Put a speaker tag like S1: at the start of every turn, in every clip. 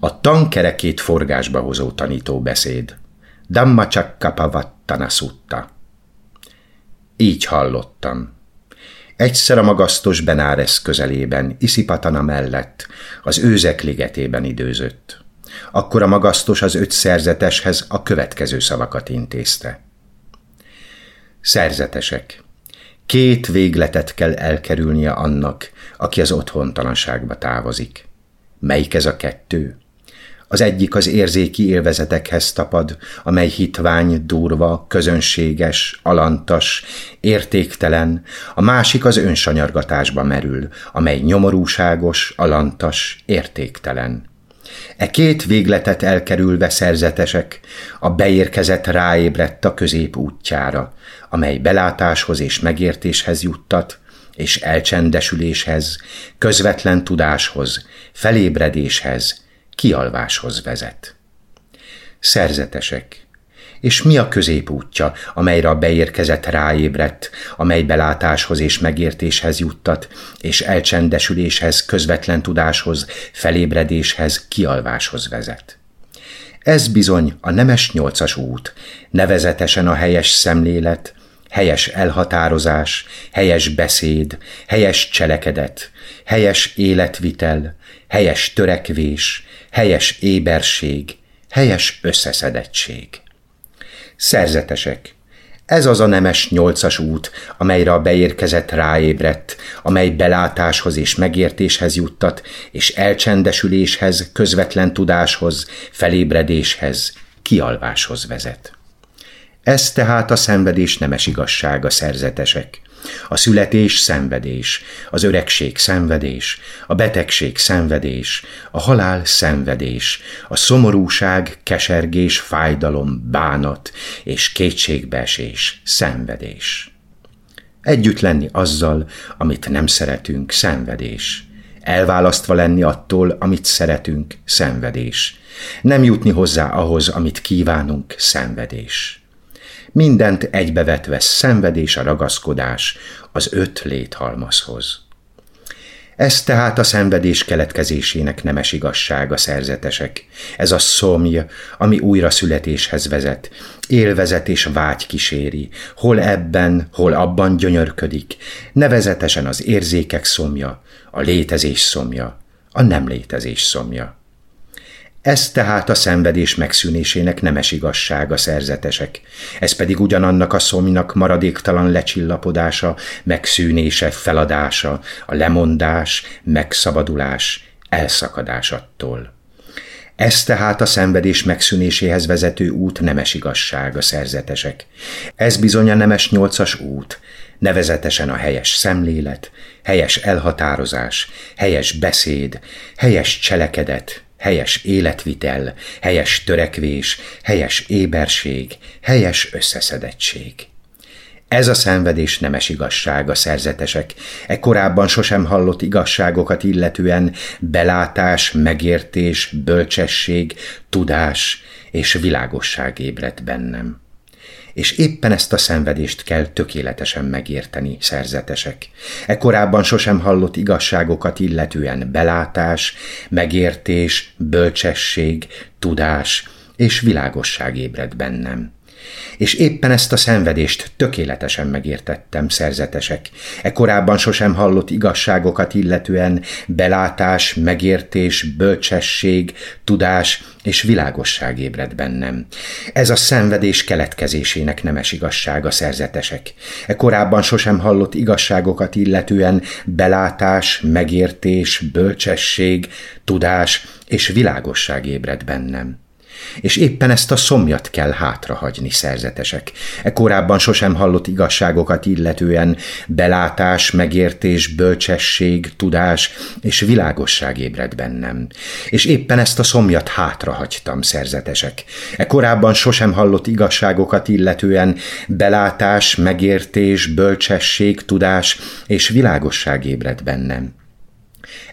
S1: A tankerekét forgásba hozó tanító beszéd. Dhammacsakkapavattana szutta. Így hallottam. Egyszer a magasztos Benáres közelében, Iszipatana mellett, az őzek ligetében időzött. Akkor a magasztos az öt szerzeteshez a következő szavakat intézte. Szerzetesek. Két végletet kell elkerülnie annak, aki az otthontalanságba távozik. Melyik ez a kettő? Az egyik az érzéki élvezetekhez tapad, amely hitvány, durva, közönséges, alantas, értéktelen, a másik az önsanyargatásba merül, amely nyomorúságos, alantas, értéktelen. E két végletet elkerülve szerzetesek, a beérkezett ráébredt a közép útjára, amely belátáshoz és megértéshez juttat, és elcsendesüléshez, közvetlen tudáshoz, felébredéshez, kialváshoz vezet. Szerzetesek. És mi a középútja, amelyre a beérkezett ráébredt, amely belátáshoz és megértéshez juttat, és elcsendesüléshez, közvetlen tudáshoz, felébredéshez, kialváshoz vezet? Ez bizony a nemes nyolcas út, nevezetesen a helyes szemlélet, helyes elhatározás, helyes beszéd, helyes cselekedet, helyes életvitel, helyes törekvés, helyes éberség, helyes összeszedettség. Szerzetesek, ez az a nemes nyolcas út, amelyre a beérkezett ráébredt, amely belátáshoz és megértéshez juttat, és elcsendesüléshez, közvetlen tudáshoz, felébredéshez, kialváshoz vezet. Ez tehát a szenvedés nemes igazsága, szerzetesek. A születés szenvedés, az öregség szenvedés, a betegség szenvedés, a halál szenvedés, a szomorúság, kesergés, fájdalom, bánat és kétségbeesés szenvedés. Együtt lenni azzal, amit nem szeretünk, szenvedés. Elválasztva lenni attól, amit szeretünk, szenvedés. Nem jutni hozzá ahhoz, amit kívánunk, szenvedés mindent egybevetve szenvedés a ragaszkodás az öt léthalmazhoz. Ez tehát a szenvedés keletkezésének nemes igazsága, szerzetesek. Ez a szomj, ami újra születéshez vezet, élvezet és vágy kíséri, hol ebben, hol abban gyönyörködik, nevezetesen az érzékek szomja, a létezés szomja, a nem létezés szomja. Ez tehát a szenvedés megszűnésének nemes igazsága szerzetesek. Ez pedig ugyanannak a szomnak maradéktalan lecsillapodása, megszűnése, feladása, a lemondás, megszabadulás, elszakadás attól. Ez tehát a szenvedés megszűnéséhez vezető út nemes igazság a szerzetesek. Ez bizony a nemes nyolcas út, nevezetesen a helyes szemlélet, helyes elhatározás, helyes beszéd, helyes cselekedet, helyes életvitel, helyes törekvés, helyes éberség, helyes összeszedettség. Ez a szenvedés nemes igazság a szerzetesek, e korábban sosem hallott igazságokat illetően belátás, megértés, bölcsesség, tudás és világosság ébredt bennem és éppen ezt a szenvedést kell tökéletesen megérteni, szerzetesek. E korábban sosem hallott igazságokat illetően belátás, megértés, bölcsesség, tudás és világosság ébred bennem és éppen ezt a szenvedést tökéletesen megértettem, szerzetesek. E korábban sosem hallott igazságokat illetően belátás, megértés, bölcsesség, tudás és világosság ébred bennem. Ez a szenvedés keletkezésének nemes igazsága, szerzetesek. E korábban sosem hallott igazságokat illetően belátás, megértés, bölcsesség, tudás és világosság ébred bennem és éppen ezt a szomjat kell hátrahagyni szerzetesek. E sosem hallott igazságokat illetően belátás, megértés, bölcsesség, tudás és világosság ébred bennem. És éppen ezt a szomjat hátrahagytam szerzetesek. E sosem hallott igazságokat illetően belátás, megértés, bölcsesség, tudás és világosság ébred bennem.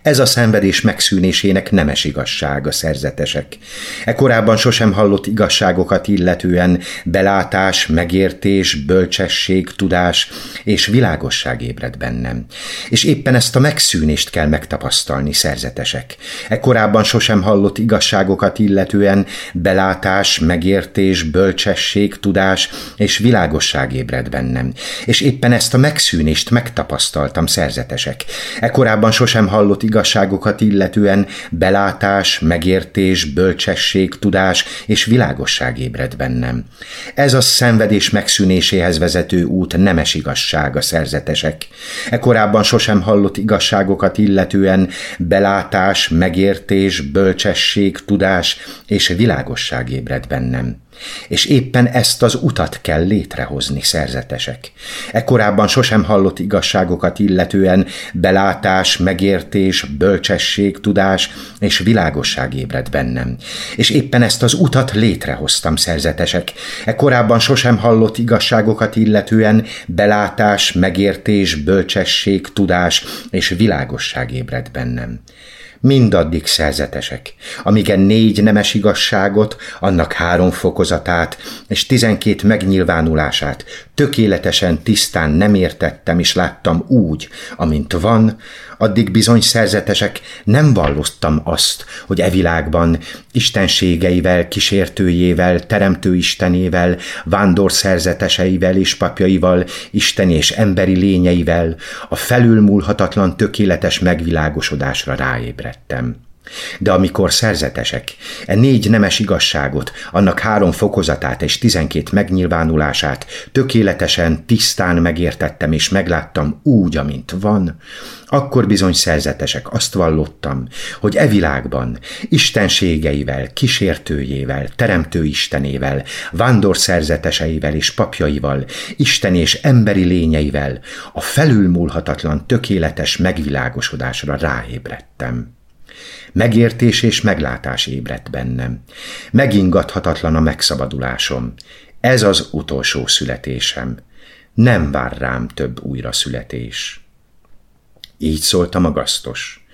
S1: Ez a szenvedés megszűnésének nemes igazsága, szerzetesek. E korábban sosem hallott igazságokat illetően belátás, megértés, bölcsesség, tudás és világosság ébred bennem. És éppen ezt a megszűnést kell megtapasztalni, szerzetesek. E korábban sosem hallott igazságokat illetően belátás, megértés, bölcsesség, tudás és világosság ébred bennem. És éppen ezt a megszűnést megtapasztaltam, szerzetesek. E korábban sosem hallott igazságokat illetően belátás, megértés, bölcsesség, tudás és világosság ébred bennem. Ez a szenvedés megszűnéséhez vezető út nemes igazság a szerzetesek. E korábban sosem hallott igazságokat illetően belátás, megértés, bölcsesség, tudás és világosság ébred bennem. És éppen ezt az utat kell létrehozni, szerzetesek. Ekkorábban sosem hallott igazságokat illetően belátás, megértés, bölcsesség, tudás és világosság ébred bennem. És éppen ezt az utat létrehoztam, szerzetesek. Ekkorábban sosem hallott igazságokat illetően belátás, megértés, bölcsesség, tudás és világosság ébred bennem mindaddig szerzetesek, amigen négy nemes igazságot, annak három fokozatát és tizenkét megnyilvánulását tökéletesen tisztán nem értettem és láttam úgy, amint van, addig bizony szerzetesek nem vallottam azt, hogy e világban istenségeivel, kísértőjével, teremtőistenével, vándorszerzeteseivel és papjaival, isteni és emberi lényeivel a felülmúlhatatlan tökéletes megvilágosodásra ráébredtem. De amikor szerzetesek e négy nemes igazságot, annak három fokozatát és tizenkét megnyilvánulását tökéletesen, tisztán megértettem és megláttam úgy, amint van, akkor bizony szerzetesek azt vallottam, hogy e világban istenségeivel, kísértőjével, teremtőistenével, vándorszerzeteseivel és papjaival, isten és emberi lényeivel a felülmúlhatatlan tökéletes megvilágosodásra ráébredtem. Megértés és meglátás ébredt bennem. Megingathatatlan a megszabadulásom. Ez az utolsó születésem. Nem vár rám több újra születés. Így szólt a magasztos.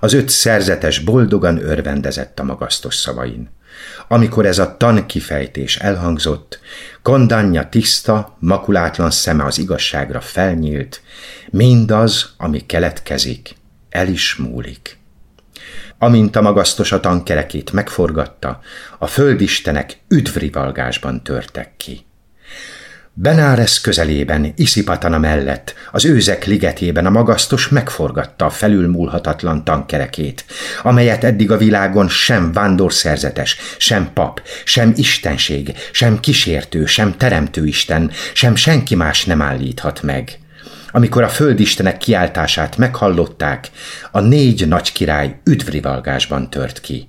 S1: Az öt szerzetes boldogan örvendezett a magasztos szavain. Amikor ez a tankifejtés elhangzott, kondanya tiszta, makulátlan szeme az igazságra felnyílt, mindaz, ami keletkezik, el is múlik. Amint a magasztos a tankerekét megforgatta, a földistenek üdvrivalgásban törtek ki. Benáres közelében, Iszipatana mellett, az őzek ligetében a magasztos megforgatta a felülmúlhatatlan tankerekét, amelyet eddig a világon sem vándorszerzetes, sem pap, sem istenség, sem kísértő, sem teremtőisten, sem senki más nem állíthat meg – amikor a földistenek kiáltását meghallották, a négy nagy király üdvrivalgásban tört ki.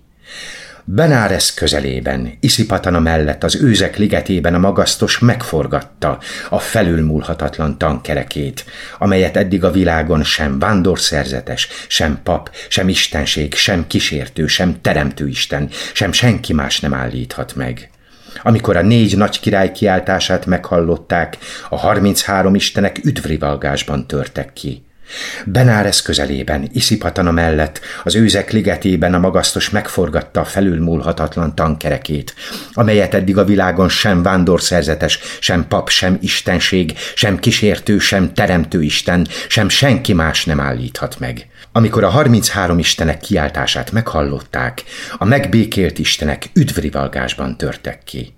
S1: Benáres közelében, Iszipatana mellett az őzek ligetében a magasztos megforgatta a felülmúlhatatlan tankerekét, amelyet eddig a világon sem vándorszerzetes, sem pap, sem istenség, sem kísértő, sem teremtőisten, sem senki más nem állíthat meg. Amikor a négy nagy király kiáltását meghallották, a harminchárom istenek üdvrivalgásban törtek ki. Benáres közelében, Iszipatana mellett, az őzek ligetében a magasztos megforgatta a felülmúlhatatlan tankerekét, amelyet eddig a világon sem vándorszerzetes, sem pap, sem istenség, sem kísértő, sem teremtő isten, sem senki más nem állíthat meg. Amikor a 33 istenek kiáltását meghallották, a megbékélt istenek üdvrivalgásban törtek ki.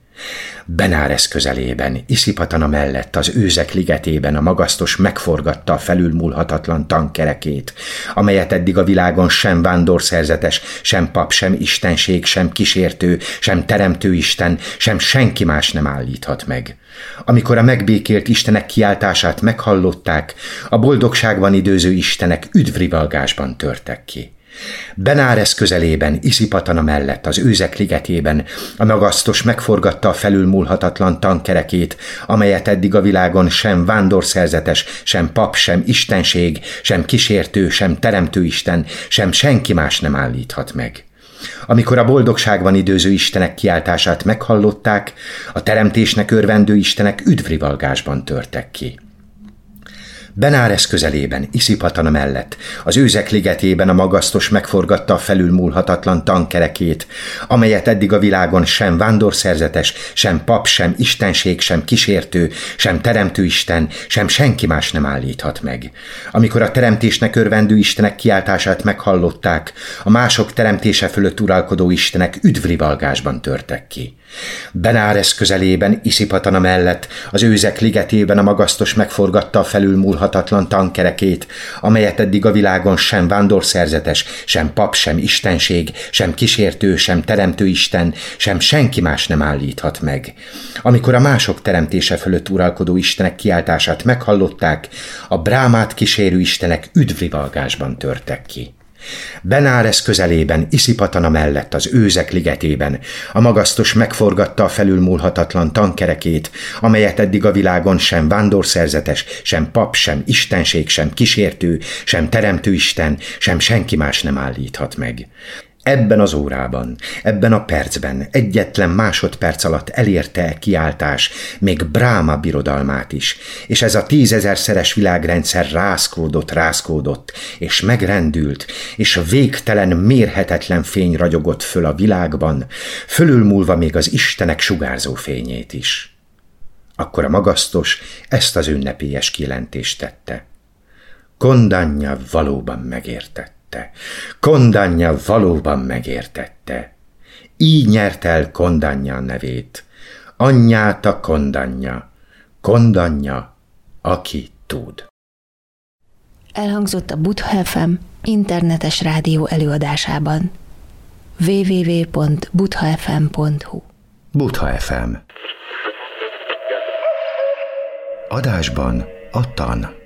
S1: Benáres közelében, Iszipatana mellett, az őzek ligetében a magasztos megforgatta a felülmúlhatatlan tankerekét, amelyet eddig a világon sem vándorszerzetes, sem pap, sem istenség, sem kísértő, sem teremtő isten, sem senki más nem állíthat meg. Amikor a megbékélt istenek kiáltását meghallották, a boldogságban időző istenek üdvrivalgásban törtek ki. Benáres közelében, Iszipatana mellett, az őzek ligetében a magasztos megforgatta a felülmúlhatatlan tankerekét, amelyet eddig a világon sem vándorszerzetes, sem pap, sem istenség, sem kísértő, sem teremtőisten, sem senki más nem állíthat meg. Amikor a boldogságban időző istenek kiáltását meghallották, a teremtésnek örvendő istenek üdvrivalgásban törtek ki. Benáresz közelében, Iszipatana mellett, az őzek ligetében a magasztos megforgatta a felülmúlhatatlan tankerekét, amelyet eddig a világon sem vándorszerzetes, sem pap, sem istenség, sem kísértő, sem teremtő isten, sem senki más nem állíthat meg. Amikor a teremtésnek örvendő istenek kiáltását meghallották, a mások teremtése fölött uralkodó istenek üdvrivalgásban törtek ki. Benáresz közelében, Iszipatana mellett, az őzek ligetében a magasztos megforgatta a felülmúlhatatlan tankerekét, amelyet eddig a világon sem vándorszerzetes, sem pap, sem istenség, sem kísértő, sem teremtő isten, sem senki más nem állíthat meg. Amikor a mások teremtése fölött uralkodó istenek kiáltását meghallották, a brámát kísérő istenek üdvrivalgásban törtek ki. Benáresz közelében, Iszipatana mellett, az őzek ligetében, a magasztos megforgatta a felülmúlhatatlan tankerekét, amelyet eddig a világon sem vándorszerzetes, sem pap, sem istenség, sem kísértő, sem teremtő Isten, sem senki más nem állíthat meg. Ebben az órában, ebben a percben, egyetlen másodperc alatt elérte e kiáltás még Bráma birodalmát is, és ez a tízezerszeres világrendszer rászkódott, rászkódott, és megrendült, és végtelen, mérhetetlen fény ragyogott föl a világban, fölülmúlva még az Istenek sugárzó fényét is. Akkor a magasztos ezt az ünnepélyes kijelentést tette. Kondanya valóban megértett megértette. Kondanya valóban megértette. Így nyert el Kondanya nevét. Anyját a Kondanya. Kondanya, aki tud.
S2: Elhangzott a Butha FM internetes rádió előadásában. www.buthafm.hu
S1: Butha FM Adásban a tan.